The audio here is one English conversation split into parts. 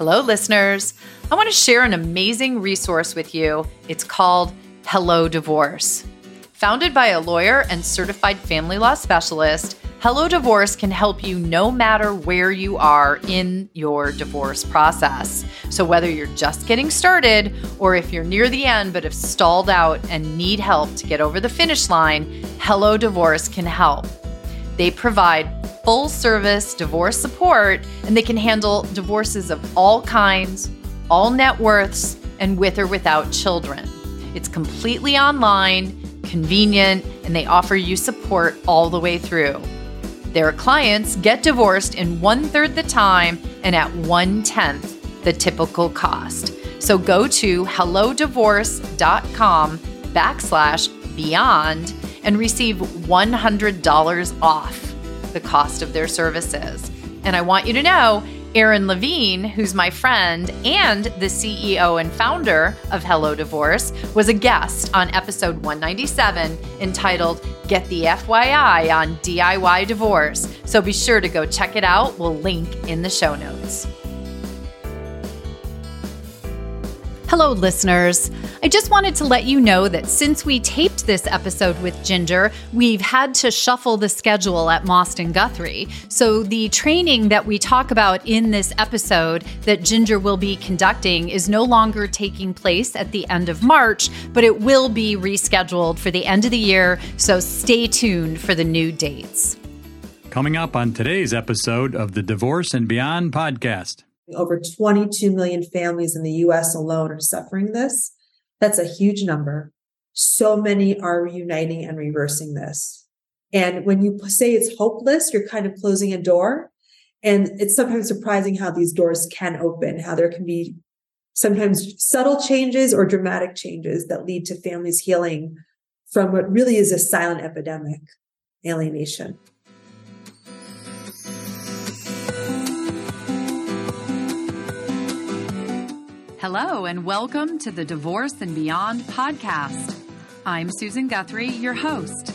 Hello, listeners. I want to share an amazing resource with you. It's called Hello Divorce. Founded by a lawyer and certified family law specialist, Hello Divorce can help you no matter where you are in your divorce process. So, whether you're just getting started or if you're near the end but have stalled out and need help to get over the finish line, Hello Divorce can help. They provide full service divorce support and they can handle divorces of all kinds, all net worths, and with or without children. It's completely online, convenient, and they offer you support all the way through. Their clients get divorced in one third the time and at one tenth the typical cost. So go to hellodivorce.com backslash beyond and receive $100 off the cost of their services. And I want you to know, Erin Levine, who's my friend and the CEO and founder of Hello Divorce, was a guest on episode 197 entitled Get the FYI on DIY Divorce. So be sure to go check it out. We'll link in the show notes. Hello, listeners. I just wanted to let you know that since we taped this episode with Ginger, we've had to shuffle the schedule at Mosten Guthrie. So, the training that we talk about in this episode that Ginger will be conducting is no longer taking place at the end of March, but it will be rescheduled for the end of the year. So, stay tuned for the new dates. Coming up on today's episode of the Divorce and Beyond podcast. Over 22 million families in the US alone are suffering this. That's a huge number. So many are reuniting and reversing this. And when you say it's hopeless, you're kind of closing a door. And it's sometimes surprising how these doors can open, how there can be sometimes subtle changes or dramatic changes that lead to families healing from what really is a silent epidemic alienation. Hello, and welcome to the Divorce and Beyond podcast. I'm Susan Guthrie, your host.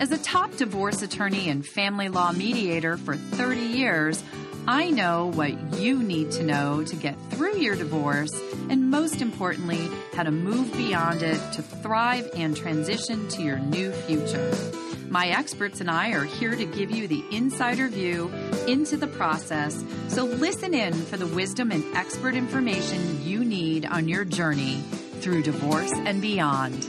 As a top divorce attorney and family law mediator for 30 years, I know what you need to know to get through your divorce, and most importantly, how to move beyond it to thrive and transition to your new future. My experts and I are here to give you the insider view into the process, so listen in for the wisdom and expert information you need on your journey through divorce and beyond.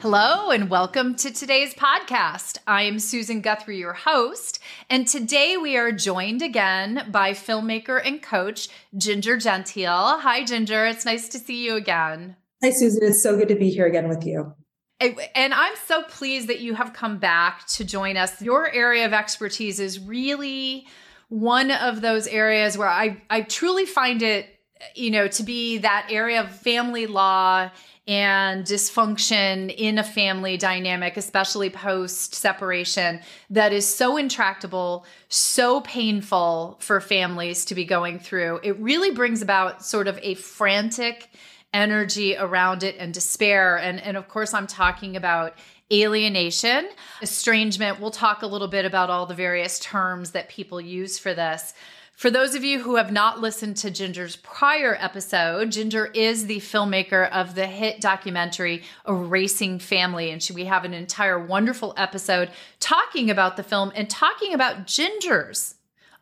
Hello, and welcome to today's podcast. I am Susan Guthrie, your host, and today we are joined again by filmmaker and coach Ginger Gentile. Hi, Ginger. It's nice to see you again. Hi, Susan. It's so good to be here again with you. And I'm so pleased that you have come back to join us. Your area of expertise is really one of those areas where I, I truly find it, you know, to be that area of family law and dysfunction in a family dynamic, especially post separation, that is so intractable, so painful for families to be going through. It really brings about sort of a frantic energy around it and despair. And, and of course, I'm talking about alienation, estrangement. We'll talk a little bit about all the various terms that people use for this. For those of you who have not listened to Ginger's prior episode, Ginger is the filmmaker of the hit documentary Erasing Family. And we have an entire wonderful episode talking about the film and talking about Ginger's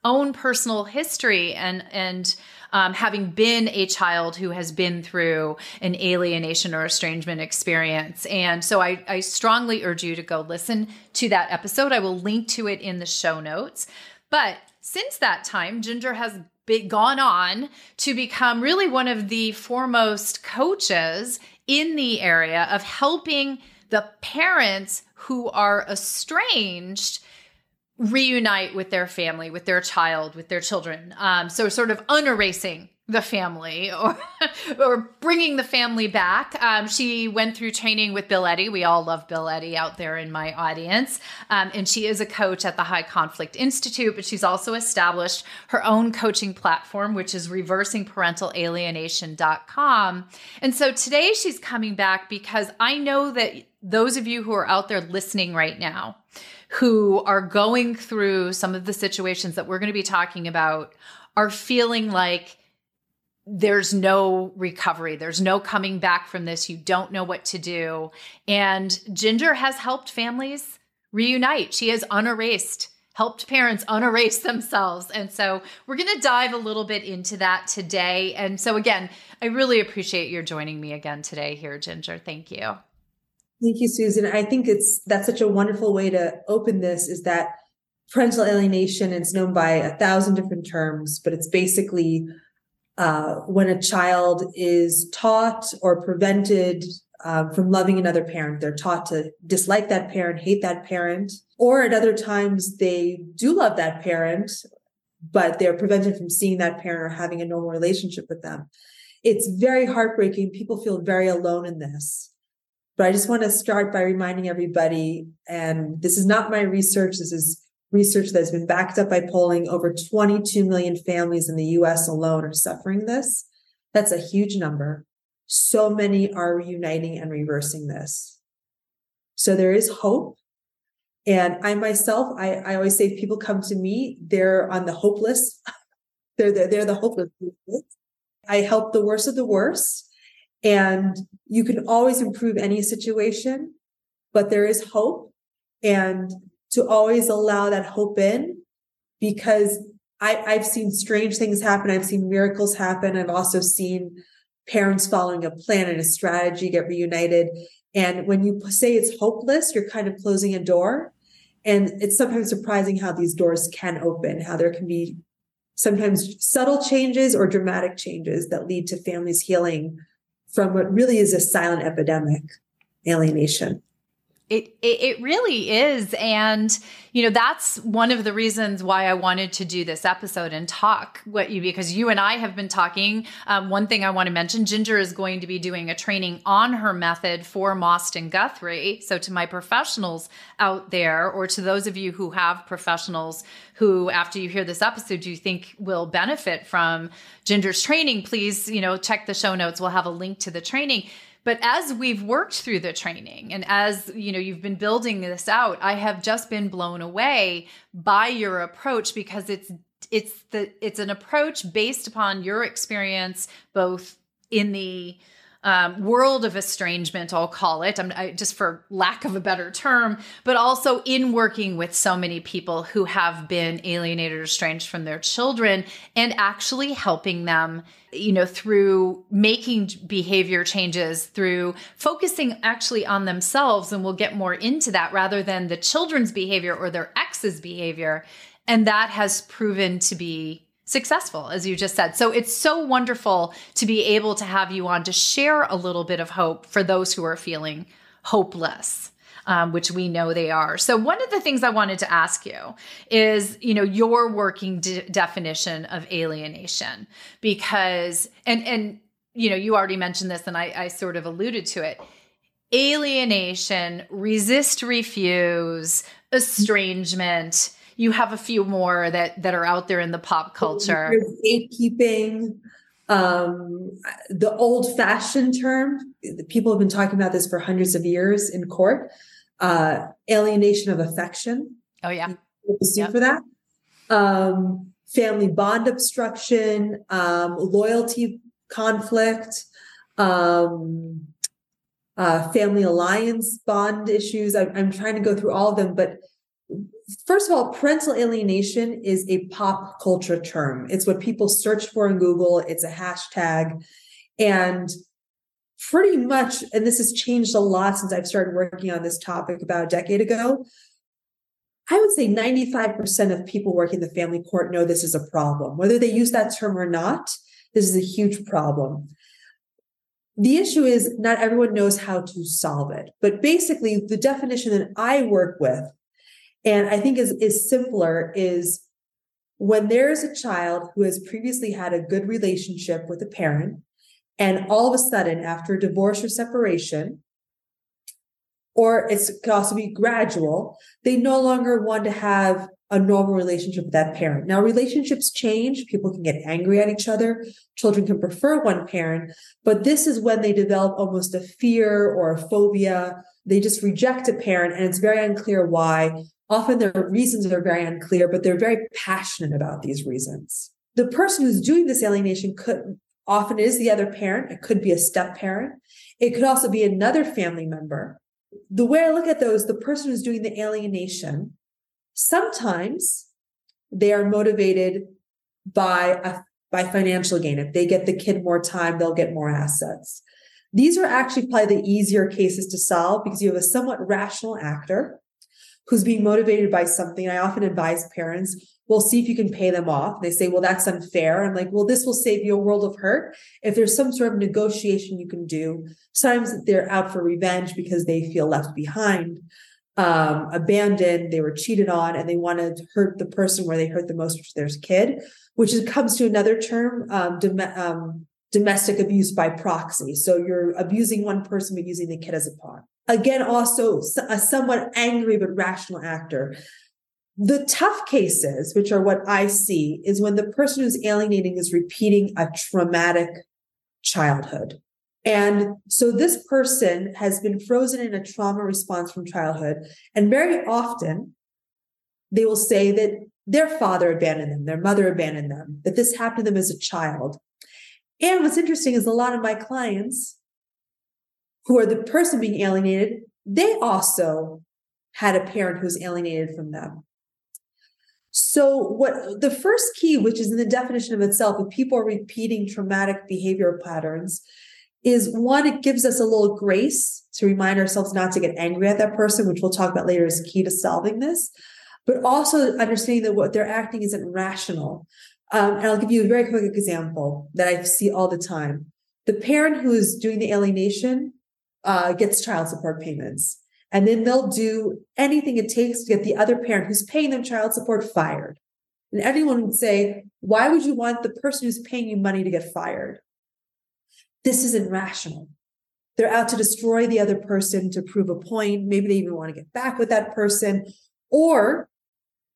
own personal history and, and, um, having been a child who has been through an alienation or estrangement experience. And so I, I strongly urge you to go listen to that episode. I will link to it in the show notes. But since that time, Ginger has been, gone on to become really one of the foremost coaches in the area of helping the parents who are estranged reunite with their family, with their child, with their children. Um, so sort of unerasing the family or or bringing the family back. Um, she went through training with Bill Eddy. We all love Bill Eddy out there in my audience, um, and she is a coach at the High Conflict Institute. But she's also established her own coaching platform, which is ReversingParentalAlienation.com. And so today she's coming back because I know that those of you who are out there listening right now who are going through some of the situations that we're going to be talking about are feeling like there's no recovery. There's no coming back from this. You don't know what to do. And Ginger has helped families reunite. She has unerased, helped parents unerase themselves. And so we're going to dive a little bit into that today. And so, again, I really appreciate your joining me again today here, Ginger. Thank you. Thank you, Susan. I think it's that's such a wonderful way to open this is that parental alienation is known by a thousand different terms, but it's basically uh, when a child is taught or prevented um, from loving another parent. They're taught to dislike that parent, hate that parent, or at other times they do love that parent, but they're prevented from seeing that parent or having a normal relationship with them. It's very heartbreaking. People feel very alone in this. But I just want to start by reminding everybody, and this is not my research, this is research that has been backed up by polling. Over 22 million families in the US alone are suffering this. That's a huge number. So many are reuniting and reversing this. So there is hope. And I myself, I, I always say if people come to me, they're on the hopeless. they're, they're, they're the hopeless. I help the worst of the worst. And you can always improve any situation, but there is hope. And to always allow that hope in because I, I've seen strange things happen. I've seen miracles happen. I've also seen parents following a plan and a strategy get reunited. And when you say it's hopeless, you're kind of closing a door. And it's sometimes surprising how these doors can open, how there can be sometimes subtle changes or dramatic changes that lead to families healing from what really is a silent epidemic alienation. It, it, it really is. And you know that's one of the reasons why I wanted to do this episode and talk what you because you and I have been talking. Um, one thing I want to mention Ginger is going to be doing a training on her method for Mosten Guthrie. So to my professionals out there or to those of you who have professionals who after you hear this episode you think will benefit from Ginger's training please you know check the show notes. We'll have a link to the training but as we've worked through the training and as you know you've been building this out, I have just been blown away by your approach because it's it's the it's an approach based upon your experience both in the um, world of estrangement, I'll call it, I, just for lack of a better term, but also in working with so many people who have been alienated or estranged from their children and actually helping them, you know, through making behavior changes, through focusing actually on themselves. And we'll get more into that rather than the children's behavior or their ex's behavior. And that has proven to be successful, as you just said. So it's so wonderful to be able to have you on to share a little bit of hope for those who are feeling hopeless. Um, which we know they are. So one of the things I wanted to ask you is, you know, your working de- definition of alienation, because and and you know, you already mentioned this, and I, I sort of alluded to it. Alienation, resist, refuse, estrangement you have a few more that that are out there in the pop culture. Gatekeeping, um, the old-fashioned term. People have been talking about this for hundreds of years in court. Uh, alienation of affection. Oh yeah, yep. for that. Um, family bond obstruction, um, loyalty conflict, um, uh, family alliance bond issues. I, I'm trying to go through all of them, but first of all, parental alienation is a pop culture term. It's what people search for in Google, it's a hashtag. And pretty much, and this has changed a lot since I've started working on this topic about a decade ago. I would say 95% of people working the family court know this is a problem. Whether they use that term or not, this is a huge problem. The issue is not everyone knows how to solve it. But basically, the definition that I work with and I think is, is simpler is when there is a child who has previously had a good relationship with a parent, and all of a sudden, after a divorce or separation, or it could also be gradual, they no longer want to have a normal relationship with that parent. Now, relationships change. People can get angry at each other. Children can prefer one parent, but this is when they develop almost a fear or a phobia they just reject a parent and it's very unclear why. Often their reasons are very unclear, but they're very passionate about these reasons. The person who's doing this alienation could often is the other parent. It could be a step parent. It could also be another family member. The way I look at those, the person who's doing the alienation, sometimes they are motivated by a by financial gain. If they get the kid more time, they'll get more assets. These are actually probably the easier cases to solve because you have a somewhat rational actor who's being motivated by something. I often advise parents, well, see if you can pay them off. They say, well, that's unfair. I'm like, well, this will save you a world of hurt. If there's some sort of negotiation you can do, sometimes they're out for revenge because they feel left behind, um, abandoned, they were cheated on, and they want to hurt the person where they hurt the most, which is their kid, which is, comes to another term, um, um, domestic abuse by proxy. So you're abusing one person, but using the kid as a pawn. Again, also a somewhat angry but rational actor. The tough cases, which are what I see, is when the person who's alienating is repeating a traumatic childhood. And so this person has been frozen in a trauma response from childhood. And very often they will say that their father abandoned them, their mother abandoned them, that this happened to them as a child. And what's interesting is a lot of my clients who are the person being alienated, they also had a parent who's alienated from them. So, what the first key, which is in the definition of itself, if people are repeating traumatic behavior patterns, is one, it gives us a little grace to remind ourselves not to get angry at that person, which we'll talk about later is key to solving this, but also understanding that what they're acting isn't rational. Um, and I'll give you a very quick example that I see all the time. The parent who is doing the alienation uh, gets child support payments. And then they'll do anything it takes to get the other parent who's paying them child support fired. And everyone would say, why would you want the person who's paying you money to get fired? This isn't rational. They're out to destroy the other person to prove a point. Maybe they even want to get back with that person. Or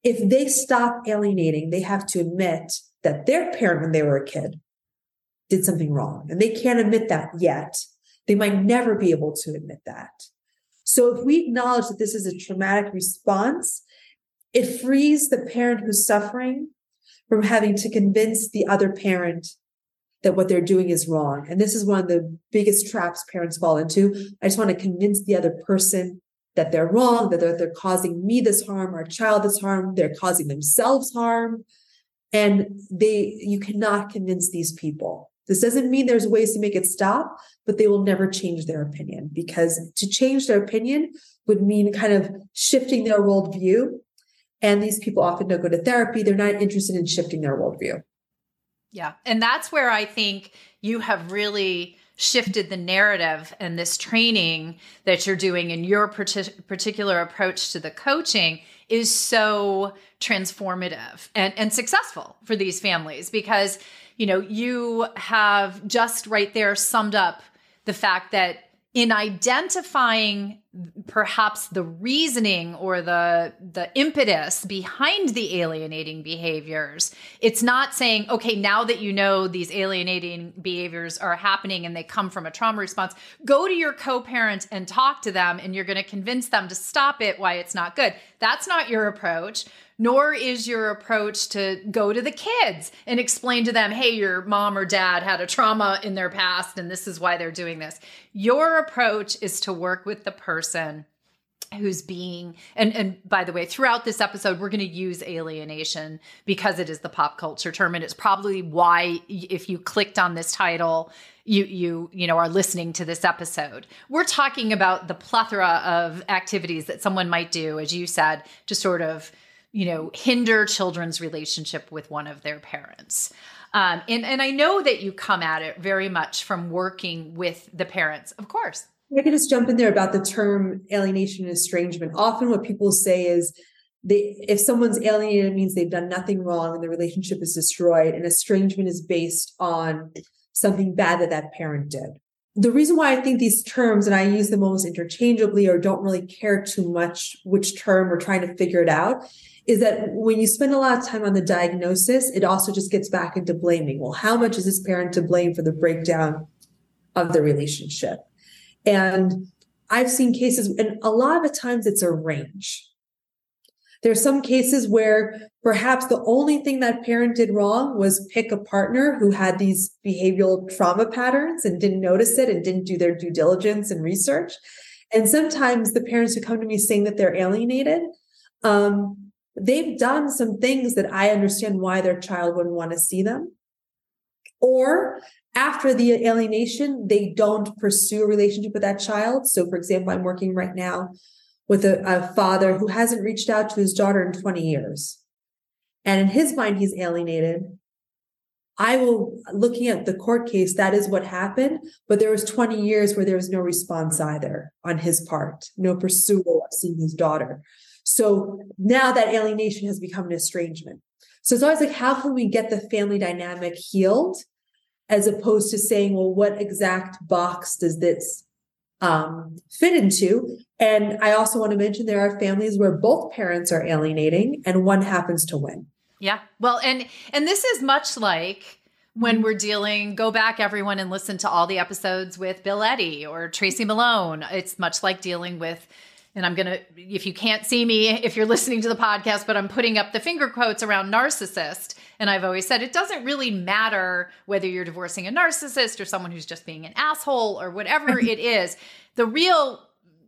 if they stop alienating, they have to admit that their parent, when they were a kid, did something wrong. And they can't admit that yet. They might never be able to admit that. So if we acknowledge that this is a traumatic response, it frees the parent who's suffering from having to convince the other parent that what they're doing is wrong. And this is one of the biggest traps parents fall into. I just want to convince the other person that they're wrong, that they're, they're causing me this harm, our child this harm, they're causing themselves harm. And they, you cannot convince these people. This doesn't mean there's ways to make it stop, but they will never change their opinion because to change their opinion would mean kind of shifting their worldview. And these people often don't go to therapy. They're not interested in shifting their worldview. Yeah. And that's where I think you have really shifted the narrative and this training that you're doing and your particular approach to the coaching is so transformative and, and successful for these families because you know you have just right there summed up the fact that in identifying perhaps the reasoning or the the impetus behind the alienating behaviors it's not saying okay now that you know these alienating behaviors are happening and they come from a trauma response go to your co-parent and talk to them and you're going to convince them to stop it why it's not good. That's not your approach nor is your approach to go to the kids and explain to them, hey, your mom or dad had a trauma in their past and this is why they're doing this. Your approach is to work with the person who's being and and by the way throughout this episode we're going to use alienation because it is the pop culture term and it's probably why if you clicked on this title you you you know are listening to this episode we're talking about the plethora of activities that someone might do as you said to sort of you know, hinder children's relationship with one of their parents. Um, and, and I know that you come at it very much from working with the parents, of course. I can just jump in there about the term alienation and estrangement. Often, what people say is they, if someone's alienated, means they've done nothing wrong and the relationship is destroyed. And estrangement is based on something bad that that parent did. The reason why I think these terms, and I use them almost interchangeably or don't really care too much which term we're trying to figure it out, is that when you spend a lot of time on the diagnosis, it also just gets back into blaming. Well, how much is this parent to blame for the breakdown of the relationship? And I've seen cases, and a lot of the times it's a range. There are some cases where perhaps the only thing that parent did wrong was pick a partner who had these behavioral trauma patterns and didn't notice it and didn't do their due diligence and research. And sometimes the parents who come to me saying that they're alienated, um, they've done some things that I understand why their child wouldn't want to see them. Or after the alienation, they don't pursue a relationship with that child. So, for example, I'm working right now with a, a father who hasn't reached out to his daughter in 20 years. And in his mind, he's alienated. I will, looking at the court case, that is what happened. But there was 20 years where there was no response either on his part, no pursuit of seeing his daughter. So now that alienation has become an estrangement. So it's always like, how can we get the family dynamic healed? As opposed to saying, well, what exact box does this um, fit into. And I also want to mention there are families where both parents are alienating and one happens to win. Yeah. Well, and and this is much like when we're dealing go back everyone and listen to all the episodes with Bill Eddy or Tracy Malone. It's much like dealing with and I'm going to if you can't see me if you're listening to the podcast, but I'm putting up the finger quotes around narcissist and I've always said it doesn't really matter whether you're divorcing a narcissist or someone who's just being an asshole or whatever it is. The real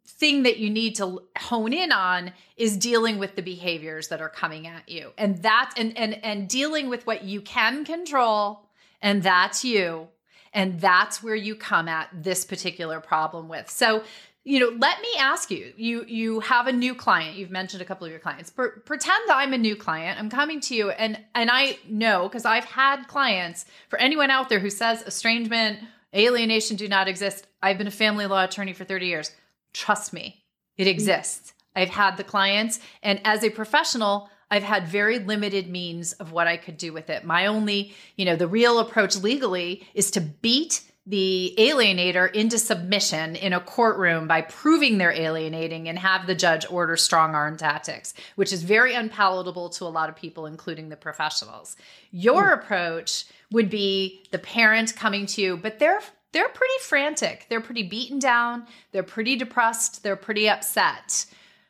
thing that you need to hone in on is dealing with the behaviors that are coming at you. And that and and and dealing with what you can control and that's you. And that's where you come at this particular problem with. So you know let me ask you you you have a new client you've mentioned a couple of your clients pretend i'm a new client i'm coming to you and and i know because i've had clients for anyone out there who says estrangement alienation do not exist i've been a family law attorney for 30 years trust me it mm-hmm. exists i've had the clients and as a professional I've had very limited means of what I could do with it. My only, you know, the real approach legally is to beat the alienator into submission in a courtroom by proving they're alienating and have the judge order strong arm tactics, which is very unpalatable to a lot of people, including the professionals. Your mm. approach would be the parent coming to you, but they're they're pretty frantic. They're pretty beaten down. They're pretty depressed. They're pretty upset.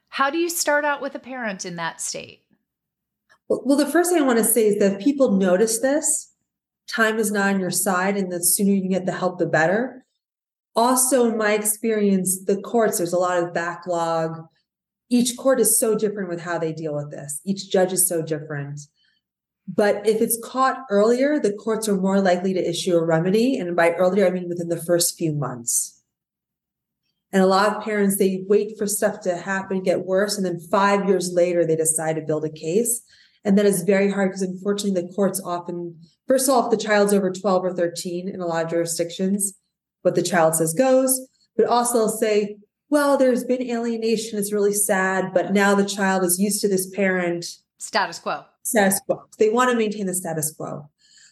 How do you start out with a parent in that state? Well, the first thing I want to say is that if people notice this, time is not on your side and the sooner you get the help the better. Also in my experience the courts there's a lot of backlog. Each court is so different with how they deal with this. Each judge is so different. But if it's caught earlier the courts are more likely to issue a remedy and by earlier i mean within the first few months. And a lot of parents they wait for stuff to happen get worse and then five years later they decide to build a case. And that is very hard because unfortunately the courts often First of all, if the child's over 12 or 13 in a lot of jurisdictions, what the child says goes. But also they'll say, well, there's been alienation. It's really sad. But now the child is used to this parent. Status quo. Status quo. They want to maintain the status quo.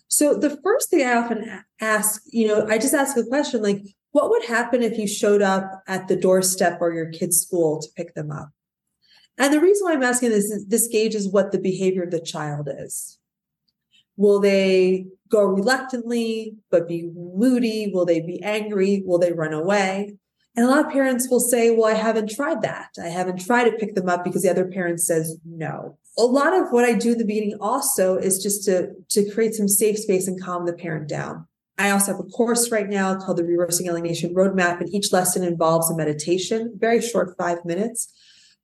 So the first thing I often ask, you know, I just ask a question like, what would happen if you showed up at the doorstep or your kid's school to pick them up? And the reason why I'm asking this is this gauges what the behavior of the child is. Will they go reluctantly, but be moody? Will they be angry? Will they run away? And a lot of parents will say, well, I haven't tried that. I haven't tried to pick them up because the other parent says no. A lot of what I do in the beginning also is just to, to create some safe space and calm the parent down. I also have a course right now called the Reversing Alienation Roadmap, and each lesson involves a meditation, very short, five minutes.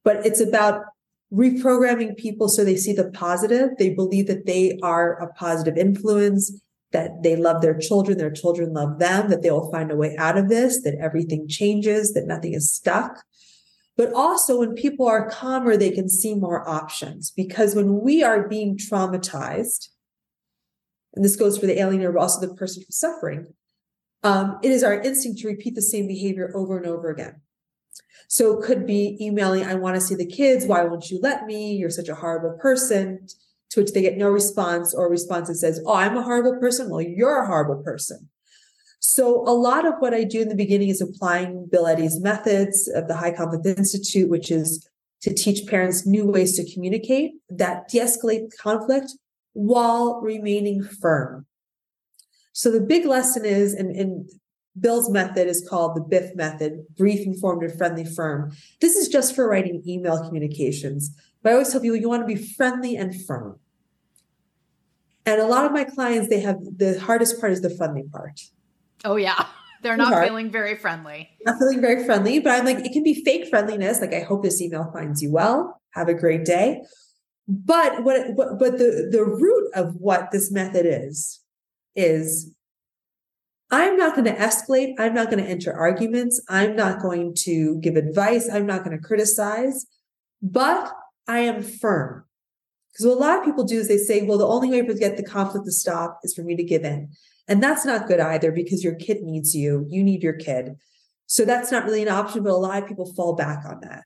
But it's about reprogramming people so they see the positive. They believe that they are a positive influence, that they love their children, their children love them, that they will find a way out of this, that everything changes, that nothing is stuck. But also, when people are calmer, they can see more options because when we are being traumatized, and this goes for the alien but also the person who's suffering, um, it is our instinct to repeat the same behavior over and over again. So it could be emailing, I want to see the kids. Why won't you let me? You're such a horrible person. To which they get no response or response that says, Oh, I'm a horrible person. Well, you're a horrible person. So a lot of what I do in the beginning is applying Bill Eddy's methods of the High Conflict Institute, which is to teach parents new ways to communicate that de-escalate conflict while remaining firm. So the big lesson is, and, and Bill's method is called the BIFF method, brief, informed, and friendly firm. This is just for writing email communications. But I always tell people you want to be friendly and firm. And a lot of my clients, they have the hardest part is the friendly part. Oh, yeah. They're not hard. feeling very friendly. Not feeling very friendly, but I'm like, it can be fake friendliness. Like, I hope this email finds you well. Have a great day. But what, but, but the, the root of what this method is, is I'm not going to escalate. I'm not going to enter arguments. I'm not going to give advice. I'm not going to criticize, but I am firm. Because what a lot of people do is they say, well, the only way to get the conflict to stop is for me to give in. And that's not good either because your kid needs you. You need your kid. So that's not really an option, but a lot of people fall back on that.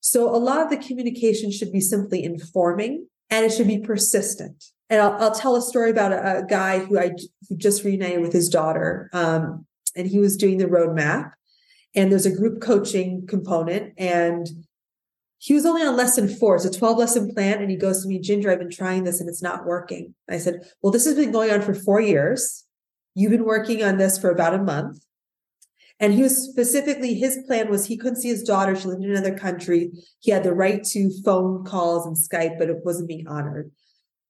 So a lot of the communication should be simply informing and it should be persistent and I'll, I'll tell a story about a, a, guy who I who just reunited with his daughter, um, and he was doing the roadmap, and there's a group coaching component, and he was only on lesson four. It's a 12 lesson plan, and he goes to me, Ginger, I've been trying this and it's not working. I said, Well, this has been going on for four years. You've been working on this for about a month. And he was specifically, his plan was he couldn't see his daughter. She lived in another country. He had the right to phone calls and Skype, but it wasn't being honored.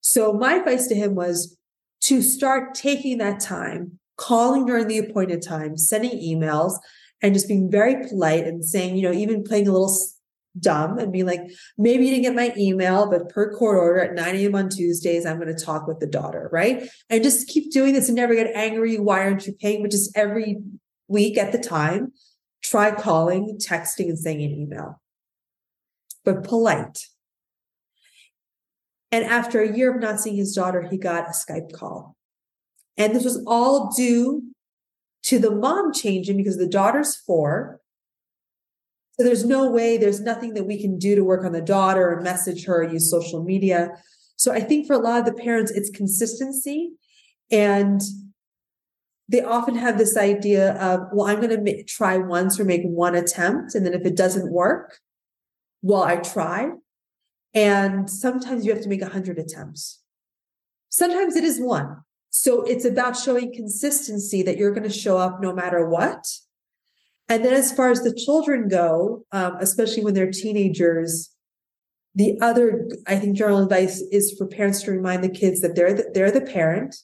So my advice to him was to start taking that time, calling during the appointed time, sending emails, and just being very polite and saying, you know, even playing a little dumb and being like, maybe you didn't get my email, but per court order at 9 a.m. on Tuesdays, I'm going to talk with the daughter, right? And just keep doing this and never get angry. Why aren't you paying? But just every week at the time, try calling, texting, and sending an email. But polite. And after a year of not seeing his daughter, he got a Skype call. And this was all due to the mom changing because the daughter's four. So there's no way, there's nothing that we can do to work on the daughter and message her, use social media. So I think for a lot of the parents, it's consistency. And they often have this idea of, well, I'm going to try once or make one attempt. And then if it doesn't work, well, I tried. And sometimes you have to make 100 attempts. Sometimes it is one. So it's about showing consistency that you're going to show up no matter what. And then as far as the children go, um, especially when they're teenagers, the other, I think, general advice is for parents to remind the kids that they're the, they're the parent.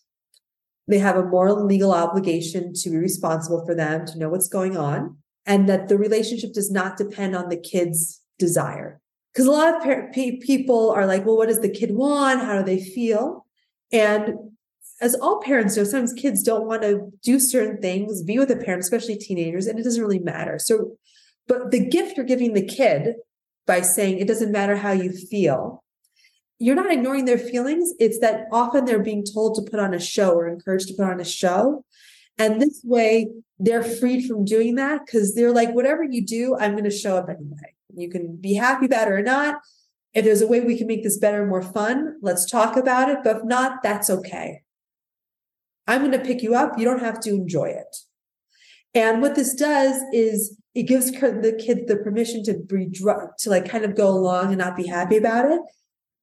They have a moral and legal obligation to be responsible for them, to know what's going on, and that the relationship does not depend on the kid's desire because a lot of par- people are like, well, what does the kid want? How do they feel? And as all parents know, sometimes kids don't want to do certain things, be with a parent, especially teenagers, and it doesn't really matter. So, but the gift you're giving the kid by saying it doesn't matter how you feel, you're not ignoring their feelings. It's that often they're being told to put on a show or encouraged to put on a show. And this way, they're freed from doing that because they're like, whatever you do, I'm going to show up anyway. You can be happy about it or not. If there's a way we can make this better, and more fun, let's talk about it. But if not, that's okay. I'm going to pick you up. You don't have to enjoy it. And what this does is it gives the kids the permission to be to like kind of go along and not be happy about it.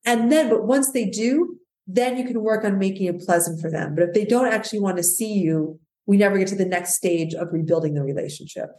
And then, but once they do, then you can work on making it pleasant for them. But if they don't actually want to see you, we never get to the next stage of rebuilding the relationship.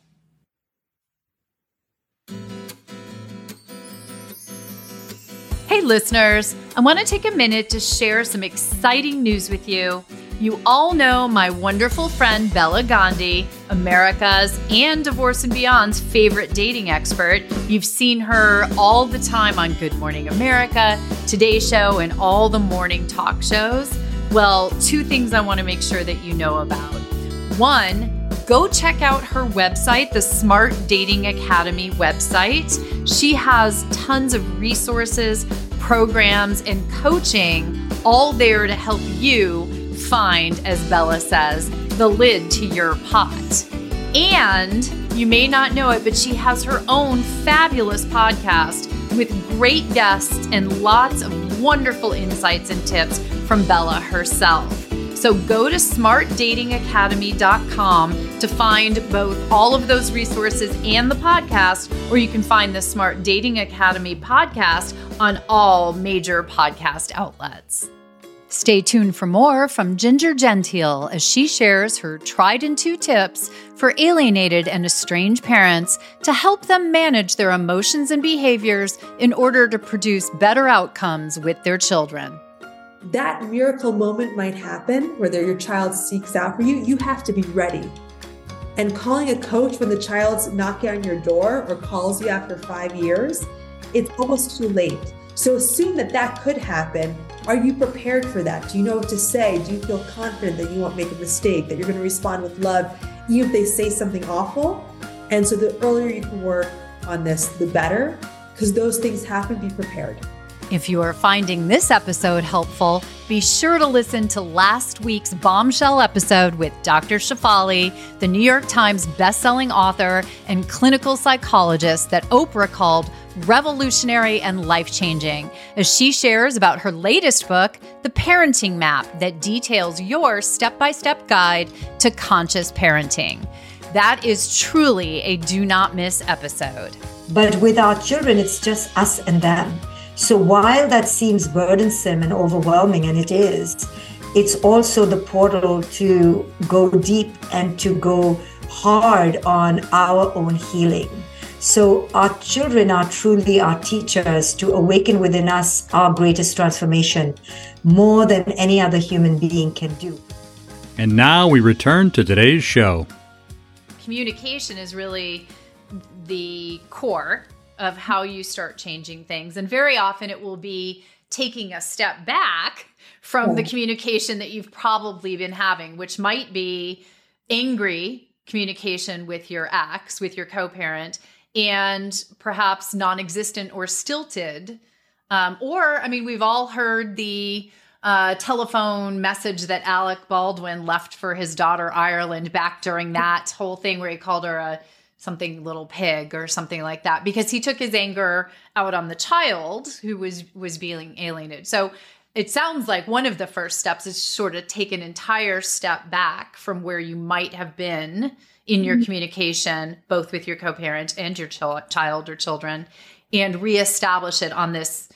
Listeners, I want to take a minute to share some exciting news with you. You all know my wonderful friend Bella Gandhi, America's and Divorce and Beyond's favorite dating expert. You've seen her all the time on Good Morning America, Today Show, and all the morning talk shows. Well, two things I want to make sure that you know about. One, go check out her website, the Smart Dating Academy website. She has tons of resources, programs, and coaching all there to help you find, as Bella says, the lid to your pot. And you may not know it, but she has her own fabulous podcast with great guests and lots of wonderful insights and tips from Bella herself. So go to smartdatingacademy.com to find both all of those resources and the podcast, or you can find the Smart Dating Academy podcast on all major podcast outlets. Stay tuned for more from Ginger Gentile as she shares her tried and true tips for alienated and estranged parents to help them manage their emotions and behaviors in order to produce better outcomes with their children. That miracle moment might happen where your child seeks out for you. You have to be ready. And calling a coach when the child's knocking on your door or calls you after five years, it's almost too late. So assume that that could happen. Are you prepared for that? Do you know what to say? Do you feel confident that you won't make a mistake, that you're going to respond with love, even if they say something awful? And so the earlier you can work on this, the better, because those things happen. Be prepared. If you are finding this episode helpful, be sure to listen to last week's bombshell episode with Dr. Shefali, the New York Times bestselling author and clinical psychologist that Oprah called revolutionary and life changing, as she shares about her latest book, The Parenting Map, that details your step by step guide to conscious parenting. That is truly a do not miss episode. But with our children, it's just us and them. So while that seems burdensome and overwhelming, and it is, it's also the portal to go deep and to go hard on our own healing. So our children are truly our teachers to awaken within us our greatest transformation more than any other human being can do. And now we return to today's show. Communication is really the core of how you start changing things. And very often it will be taking a step back from the communication that you've probably been having, which might be angry communication with your ex, with your co parent, and perhaps non existent or stilted. Um, or, I mean, we've all heard the uh, telephone message that Alec Baldwin left for his daughter Ireland back during that whole thing where he called her a something little pig or something like that because he took his anger out on the child who was was being alienated. So it sounds like one of the first steps is sort of take an entire step back from where you might have been in your mm-hmm. communication both with your co-parent and your ch- child or children and reestablish it on this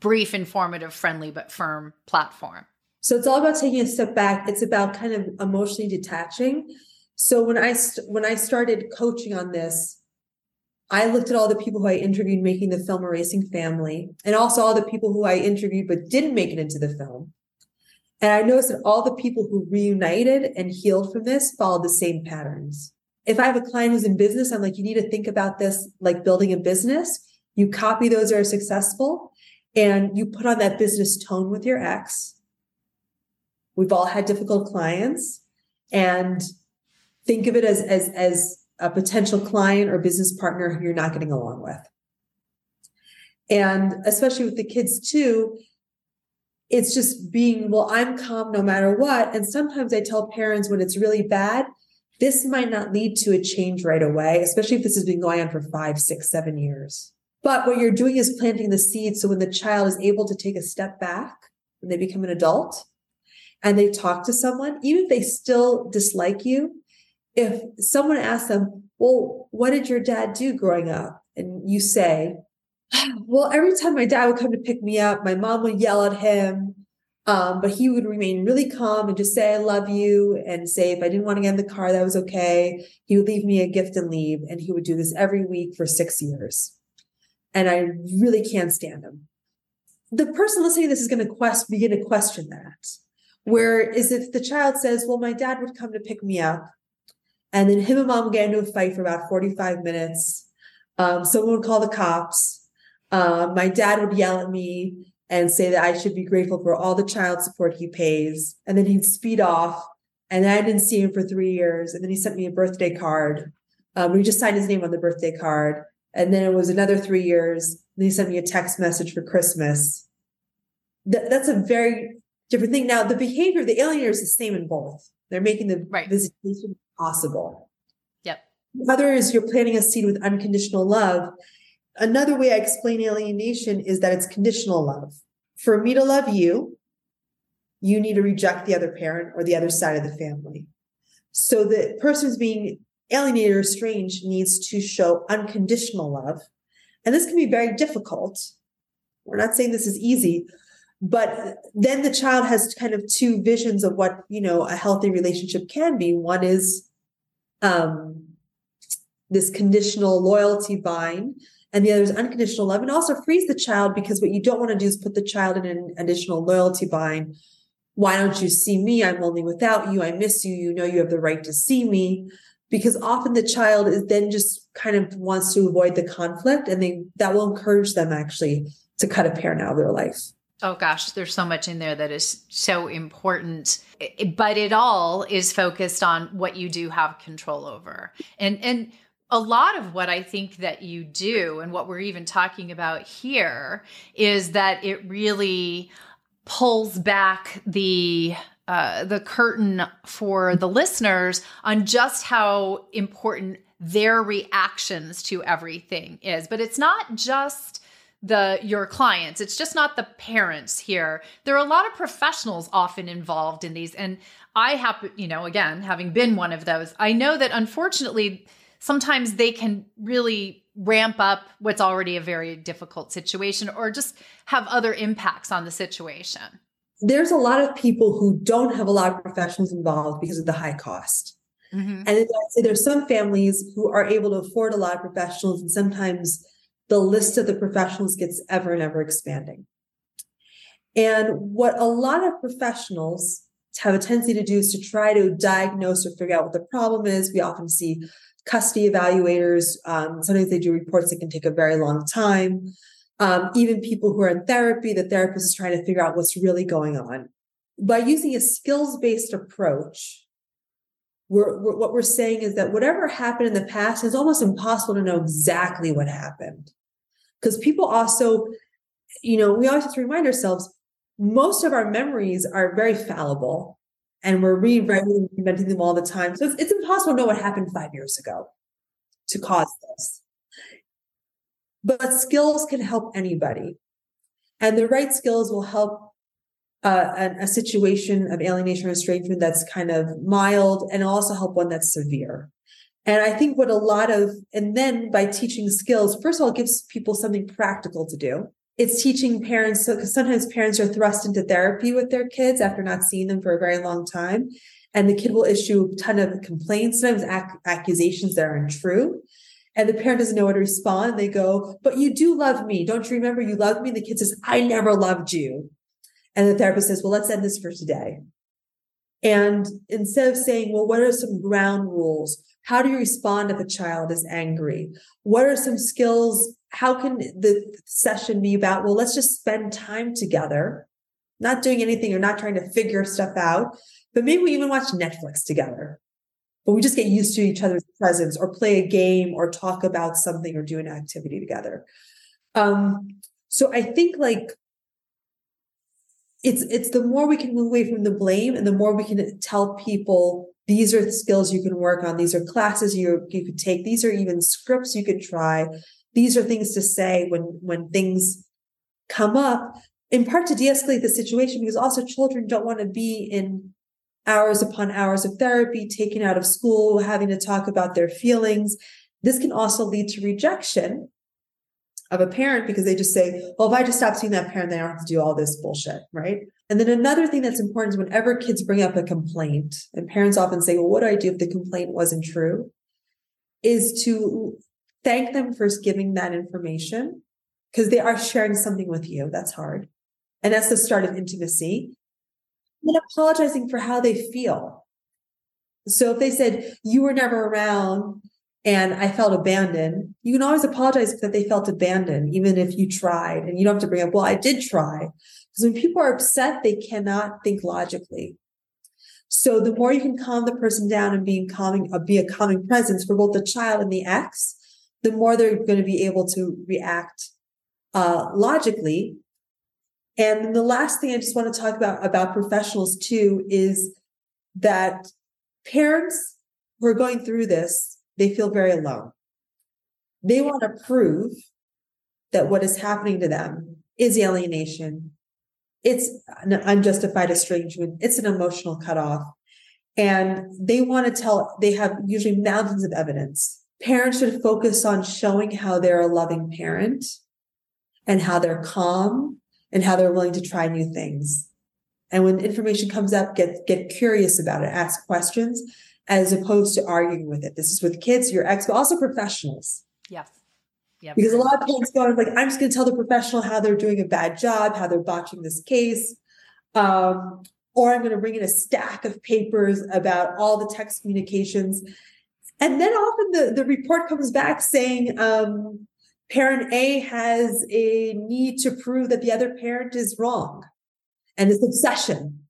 brief informative friendly but firm platform. So it's all about taking a step back. It's about kind of emotionally detaching so when I st- when I started coaching on this, I looked at all the people who I interviewed making the film Erasing Family, and also all the people who I interviewed but didn't make it into the film. And I noticed that all the people who reunited and healed from this followed the same patterns. If I have a client who's in business, I'm like, you need to think about this like building a business. You copy those that are successful and you put on that business tone with your ex. We've all had difficult clients and think of it as as as a potential client or business partner who you're not getting along with. And especially with the kids too it's just being well i'm calm no matter what. And sometimes i tell parents when it's really bad this might not lead to a change right away especially if this has been going on for five six seven years. But what you're doing is planting the seed so when the child is able to take a step back when they become an adult and they talk to someone even if they still dislike you if someone asks them, well, what did your dad do growing up? And you say, well, every time my dad would come to pick me up, my mom would yell at him. Um, but he would remain really calm and just say, I love you. And say, if I didn't want to get in the car, that was okay. He would leave me a gift and leave. And he would do this every week for six years. And I really can't stand him. The person listening to this is going to quest, begin to question that. Where is if the child says, well, my dad would come to pick me up and then him and mom get into a fight for about 45 minutes. Um, someone would call the cops. Uh, my dad would yell at me and say that I should be grateful for all the child support he pays. And then he'd speed off. And I didn't see him for three years. And then he sent me a birthday card. Um, we just signed his name on the birthday card. And then it was another three years. And he sent me a text message for Christmas. Th- that's a very different thing. Now, the behavior of the alienator is the same in both. They're making the right. visitation possible. Yep. Other is you're planting a seed with unconditional love. Another way I explain alienation is that it's conditional love. For me to love you, you need to reject the other parent or the other side of the family. So the person who's being alienated or estranged needs to show unconditional love. And this can be very difficult. We're not saying this is easy, but then the child has kind of two visions of what you know a healthy relationship can be one is um this conditional loyalty bind and the other is unconditional love and also frees the child because what you don't want to do is put the child in an additional loyalty bind. Why don't you see me? I'm lonely without you. I miss you. You know you have the right to see me. Because often the child is then just kind of wants to avoid the conflict and they that will encourage them actually to cut a parent out of their life. Oh gosh, there's so much in there that is so important. But it all is focused on what you do have control over. And and a lot of what I think that you do and what we're even talking about here is that it really pulls back the uh, the curtain for the listeners on just how important their reactions to everything is. But it's not just the your clients. It's just not the parents here. There are a lot of professionals often involved in these and i happen you know again having been one of those i know that unfortunately sometimes they can really ramp up what's already a very difficult situation or just have other impacts on the situation. There's a lot of people who don't have a lot of professionals involved because of the high cost. Mm-hmm. and I'd say there's some families who are able to afford a lot of professionals and sometimes the list of the professionals gets ever and ever expanding. And what a lot of professionals have a tendency to do is to try to diagnose or figure out what the problem is. We often see custody evaluators. Um, sometimes they do reports that can take a very long time. Um, even people who are in therapy, the therapist is trying to figure out what's really going on. By using a skills based approach, we're, we're, what we're saying is that whatever happened in the past is almost impossible to know exactly what happened because people also you know we always have to remind ourselves most of our memories are very fallible and we're rewriting reinventing them all the time. So it's, it's impossible to know what happened five years ago to cause this. But skills can help anybody. And the right skills will help uh, a, a situation of alienation or estrangement that's kind of mild and also help one that's severe and I think what a lot of, and then by teaching skills, first of all, gives people something practical to do. It's teaching parents, because sometimes parents are thrust into therapy with their kids after not seeing them for a very long time. And the kid will issue a ton of complaints, sometimes ac- accusations that are untrue. And the parent doesn't know how to respond. They go, But you do love me. Don't you remember you loved me? And the kid says, I never loved you. And the therapist says, Well, let's end this for today. And instead of saying, Well, what are some ground rules? How do you respond if a child is angry? What are some skills? How can the session be about, well, let's just spend time together, not doing anything or not trying to figure stuff out, but maybe we even watch Netflix together. But we just get used to each other's presence or play a game or talk about something or do an activity together. Um, so I think like it's it's the more we can move away from the blame and the more we can tell people these are the skills you can work on. These are classes you, you could take. These are even scripts you could try. These are things to say when, when things come up, in part to de-escalate the situation, because also children don't want to be in hours upon hours of therapy, taken out of school, having to talk about their feelings. This can also lead to rejection of a parent because they just say, well, if I just stop seeing that parent, then I don't have to do all this bullshit, right? And then another thing that's important is whenever kids bring up a complaint, and parents often say, well, what do I do if the complaint wasn't true? Is to thank them for giving that information because they are sharing something with you. That's hard. And that's the start of intimacy. And apologizing for how they feel. So if they said, you were never around and I felt abandoned, you can always apologize that they felt abandoned, even if you tried. And you don't have to bring up, well, I did try. Because when people are upset, they cannot think logically. So the more you can calm the person down and being calming, uh, be a calming presence for both the child and the ex, the more they're going to be able to react uh, logically. And the last thing I just want to talk about about professionals too is that parents who are going through this they feel very alone. They want to prove that what is happening to them is alienation. It's an unjustified estrangement. It's an emotional cutoff. And they want to tell, they have usually mountains of evidence. Parents should focus on showing how they're a loving parent and how they're calm and how they're willing to try new things. And when information comes up, get get curious about it, ask questions as opposed to arguing with it. This is with kids, your ex, but also professionals. Yes. Yeah. Because a lot of parents go like, I'm just going to tell the professional how they're doing a bad job, how they're botching this case. Um, or I'm going to bring in a stack of papers about all the text communications. And then often the, the report comes back saying um, parent A has a need to prove that the other parent is wrong and this obsession.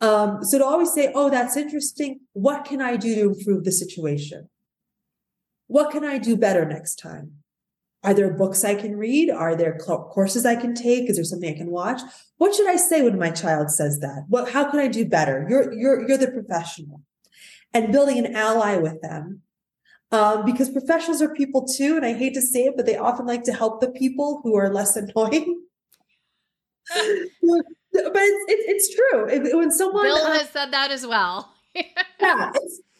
Um, so to always say, oh, that's interesting. What can I do to improve the situation? What can I do better next time? Are there books I can read? Are there courses I can take? Is there something I can watch? What should I say when my child says that? What, how can I do better? You're, you're, you're the professional and building an ally with them. Um, because professionals are people too. And I hate to say it, but they often like to help the people who are less annoying. but it's, it's, it's true. If, when someone Bill uh, has said that as well. yeah.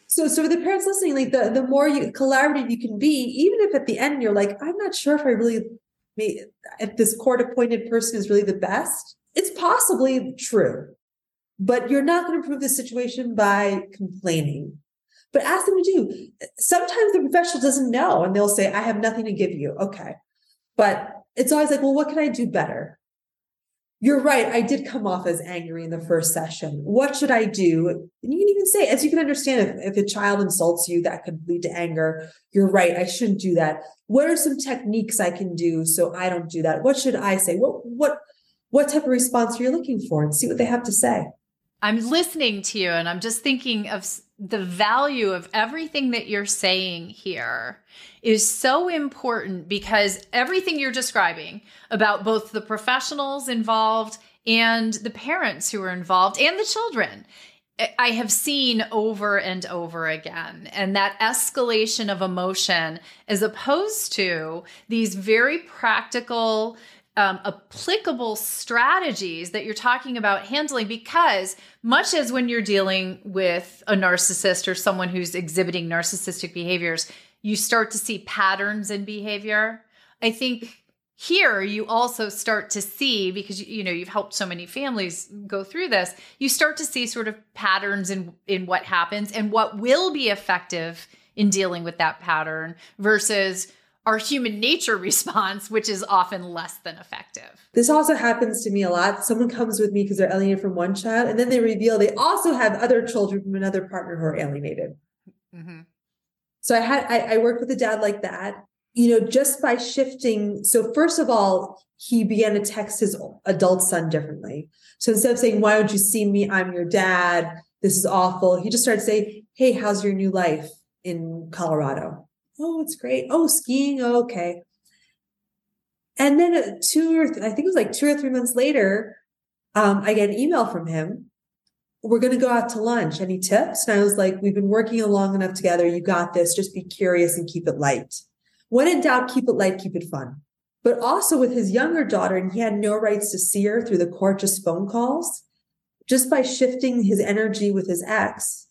so, so for the parents listening, like the, the more you collaborative you can be, even if at the end you're like, I'm not sure if I really made, if this court appointed person is really the best, it's possibly true, but you're not going to improve the situation by complaining. But ask them to do. Sometimes the professional doesn't know and they'll say, I have nothing to give you. Okay. But it's always like, well, what can I do better? You're right. I did come off as angry in the first session. What should I do? And you can even say, as you can understand, if, if a child insults you, that could lead to anger. You're right. I shouldn't do that. What are some techniques I can do so I don't do that? What should I say? What, what, what type of response are you looking for and see what they have to say? I'm listening to you and I'm just thinking of the value of everything that you're saying here is so important because everything you're describing about both the professionals involved and the parents who are involved and the children eh, I have seen over and over again. And that escalation of emotion, as opposed to these very practical, um, applicable strategies that you're talking about handling because much as when you're dealing with a narcissist or someone who's exhibiting narcissistic behaviors you start to see patterns in behavior. I think here you also start to see because you know you've helped so many families go through this you start to see sort of patterns in in what happens and what will be effective in dealing with that pattern versus our human nature response, which is often less than effective. This also happens to me a lot. Someone comes with me because they're alienated from one child, and then they reveal they also have other children from another partner who are alienated. Mm-hmm. So I had I, I worked with a dad like that. You know, just by shifting. So first of all, he began to text his adult son differently. So instead of saying, "Why don't you see me? I'm your dad. This is awful," he just started saying, "Hey, how's your new life in Colorado?" Oh, it's great. Oh, skiing. Okay. And then uh, two or th- I think it was like two or three months later, um, I get an email from him. We're going to go out to lunch. Any tips? And I was like, we've been working long enough together. You got this. Just be curious and keep it light. When in doubt, keep it light, keep it fun. But also with his younger daughter, and he had no rights to see her through the court, just phone calls. Just by shifting his energy with his ex,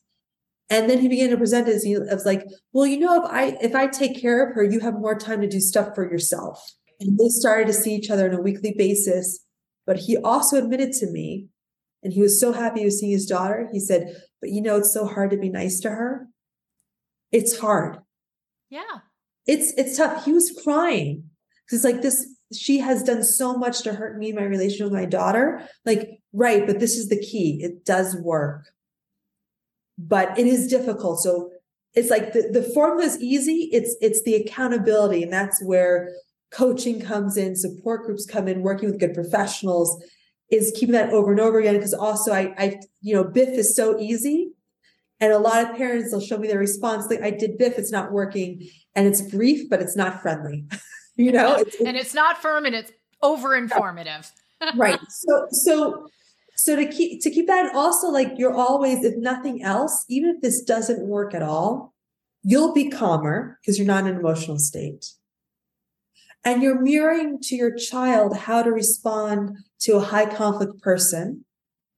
and then he began to present as, as like, well, you know, if I if I take care of her, you have more time to do stuff for yourself. And they started to see each other on a weekly basis. But he also admitted to me, and he was so happy to see his daughter. He said, But you know, it's so hard to be nice to her. It's hard. Yeah. It's it's tough. He was crying. Because like this, she has done so much to hurt me, my relationship with my daughter. Like, right, but this is the key. It does work but it is difficult. So it's like the, the formula is easy. It's it's the accountability, and that's where coaching comes in, support groups come in, working with good professionals is keeping that over and over again. Because also I I you know, BIFF is so easy. And a lot of parents will show me their response. Like I did BIFF, it's not working. And it's brief, but it's not friendly. you know, it's, and it's not firm and it's over informative. right. So so so to keep to keep that and also like you're always if nothing else even if this doesn't work at all you'll be calmer because you're not in an emotional state and you're mirroring to your child how to respond to a high conflict person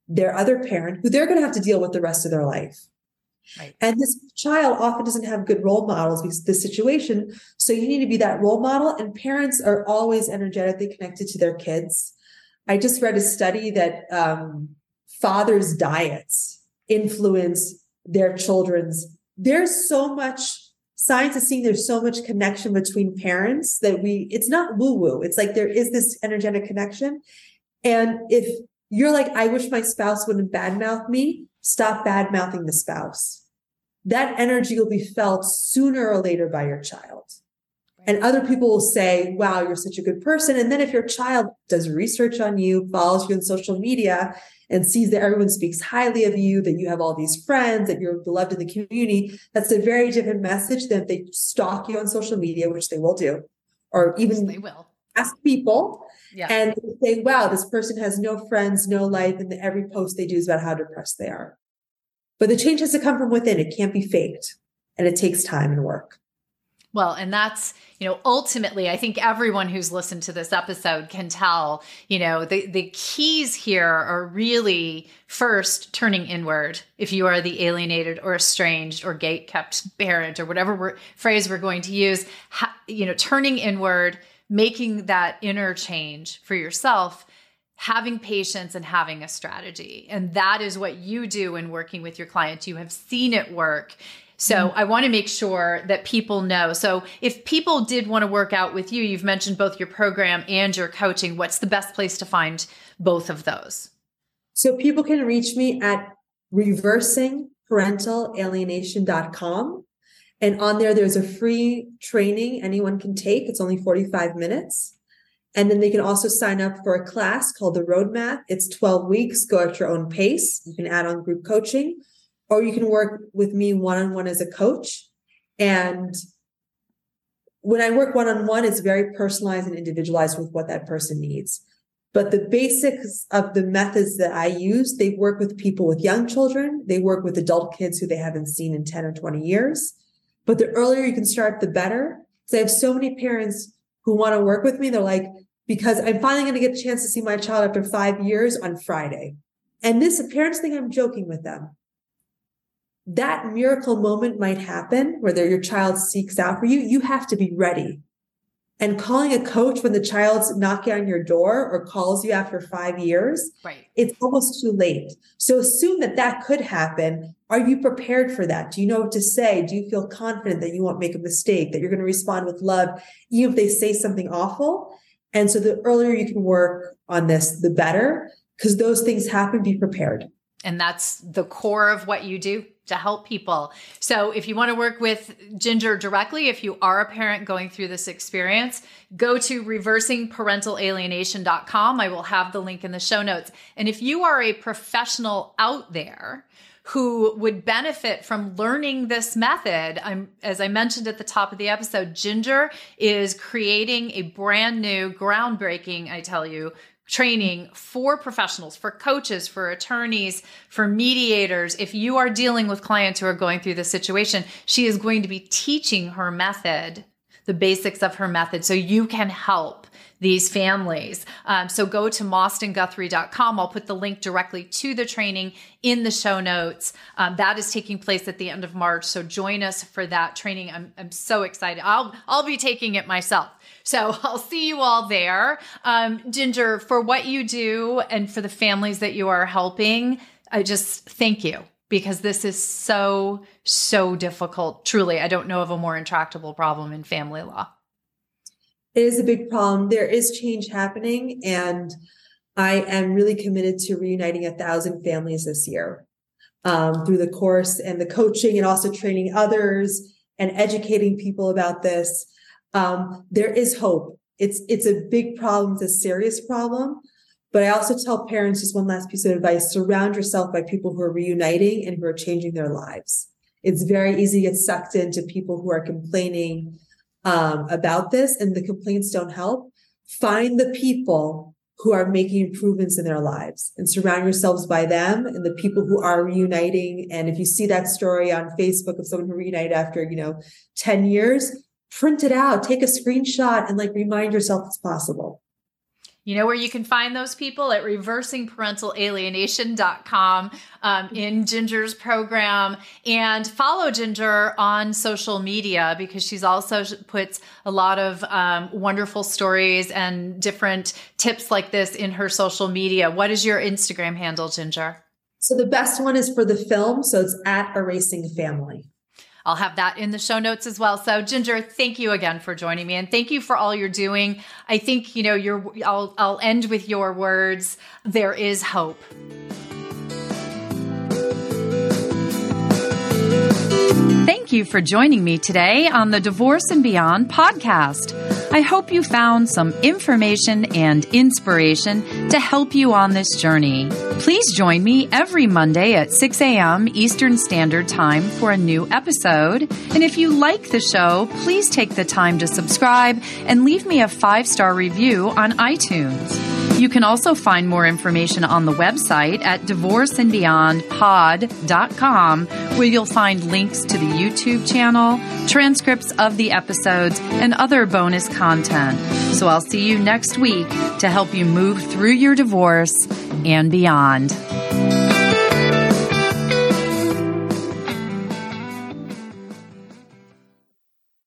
their other parent who they're going to have to deal with the rest of their life Right. And this child often doesn't have good role models because of the situation. So you need to be that role model. And parents are always energetically connected to their kids. I just read a study that um, fathers' diets influence their children's. There's so much science is seeing there's so much connection between parents that we it's not woo woo. It's like there is this energetic connection. And if you're like, I wish my spouse wouldn't badmouth me, stop badmouthing the spouse. That energy will be felt sooner or later by your child. And other people will say, wow, you're such a good person. And then if your child does research on you, follows you on social media, and sees that everyone speaks highly of you, that you have all these friends, that you're beloved in the community, that's a very different message than if they stalk you on social media, which they will do, or even they will ask people yeah. and say, wow, this person has no friends, no life, and every post they do is about how depressed they are. But the change has to come from within. It can't be faked. And it takes time and work. Well, and that's, you know, ultimately, I think everyone who's listened to this episode can tell, you know, the, the keys here are really first turning inward. If you are the alienated or estranged or gate kept parent or whatever we're, phrase we're going to use, ha, you know, turning inward, making that inner change for yourself having patience and having a strategy. And that is what you do in working with your clients. You have seen it work. So mm-hmm. I want to make sure that people know. So if people did want to work out with you, you've mentioned both your program and your coaching. What's the best place to find both of those? So people can reach me at reversingparentalalienation.com. And on there, there's a free training anyone can take. It's only 45 minutes. And then they can also sign up for a class called the Roadmap. It's 12 weeks, go at your own pace. You can add on group coaching or you can work with me one on one as a coach. And when I work one on one, it's very personalized and individualized with what that person needs. But the basics of the methods that I use, they work with people with young children, they work with adult kids who they haven't seen in 10 or 20 years. But the earlier you can start, the better. Because I have so many parents who want to work with me. They're like, because I'm finally going to get a chance to see my child after five years on Friday. And this parents think I'm joking with them that miracle moment might happen where your child seeks out for you, you have to be ready. And calling a coach when the child's knocking on your door or calls you after five years, right. it's almost too late. So assume that that could happen. Are you prepared for that? Do you know what to say? Do you feel confident that you won't make a mistake, that you're going to respond with love, even if they say something awful? And so the earlier you can work on this, the better, because those things happen. Be prepared. And that's the core of what you do to help people. So if you want to work with Ginger directly, if you are a parent going through this experience, go to reversingparentalalienation.com. I will have the link in the show notes. And if you are a professional out there, who would benefit from learning this method. I'm, as I mentioned at the top of the episode, Ginger is creating a brand new, groundbreaking, I tell you, training for professionals, for coaches, for attorneys, for mediators. If you are dealing with clients who are going through this situation, she is going to be teaching her method, the basics of her method, so you can help these families. Um, so go to mostenguthrie.com. I'll put the link directly to the training in the show notes. Um, that is taking place at the end of March. So join us for that training. I'm, I'm so excited. I'll, I'll be taking it myself. So I'll see you all there. Um, Ginger, for what you do and for the families that you are helping, I just thank you because this is so, so difficult. Truly, I don't know of a more intractable problem in family law. It is a big problem. There is change happening, and I am really committed to reuniting a thousand families this year um, through the course and the coaching, and also training others and educating people about this. Um, there is hope. It's it's a big problem. It's a serious problem. But I also tell parents just one last piece of advice: surround yourself by people who are reuniting and who are changing their lives. It's very easy to get sucked into people who are complaining um, about this and the complaints don't help, find the people who are making improvements in their lives and surround yourselves by them and the people who are reuniting. And if you see that story on Facebook of someone who reunited after, you know, 10 years, print it out, take a screenshot and like remind yourself it's possible. You know where you can find those people at reversingparentalalienation.com um, in Ginger's program and follow Ginger on social media because she's also puts a lot of um, wonderful stories and different tips like this in her social media. What is your Instagram handle, Ginger? So the best one is for the film. So it's at Erasing Family. I'll have that in the show notes as well. So Ginger, thank you again for joining me and thank you for all you're doing. I think, you know, you're I'll I'll end with your words. There is hope. Thank you for joining me today on the Divorce and Beyond podcast. I hope you found some information and inspiration to help you on this journey. Please join me every Monday at 6 a.m. Eastern Standard Time for a new episode. And if you like the show, please take the time to subscribe and leave me a five star review on iTunes. You can also find more information on the website at divorceandbeyondpod.com, where you'll find links to the YouTube channel, transcripts of the episodes, and other bonus content. So I'll see you next week to help you move through your divorce and beyond.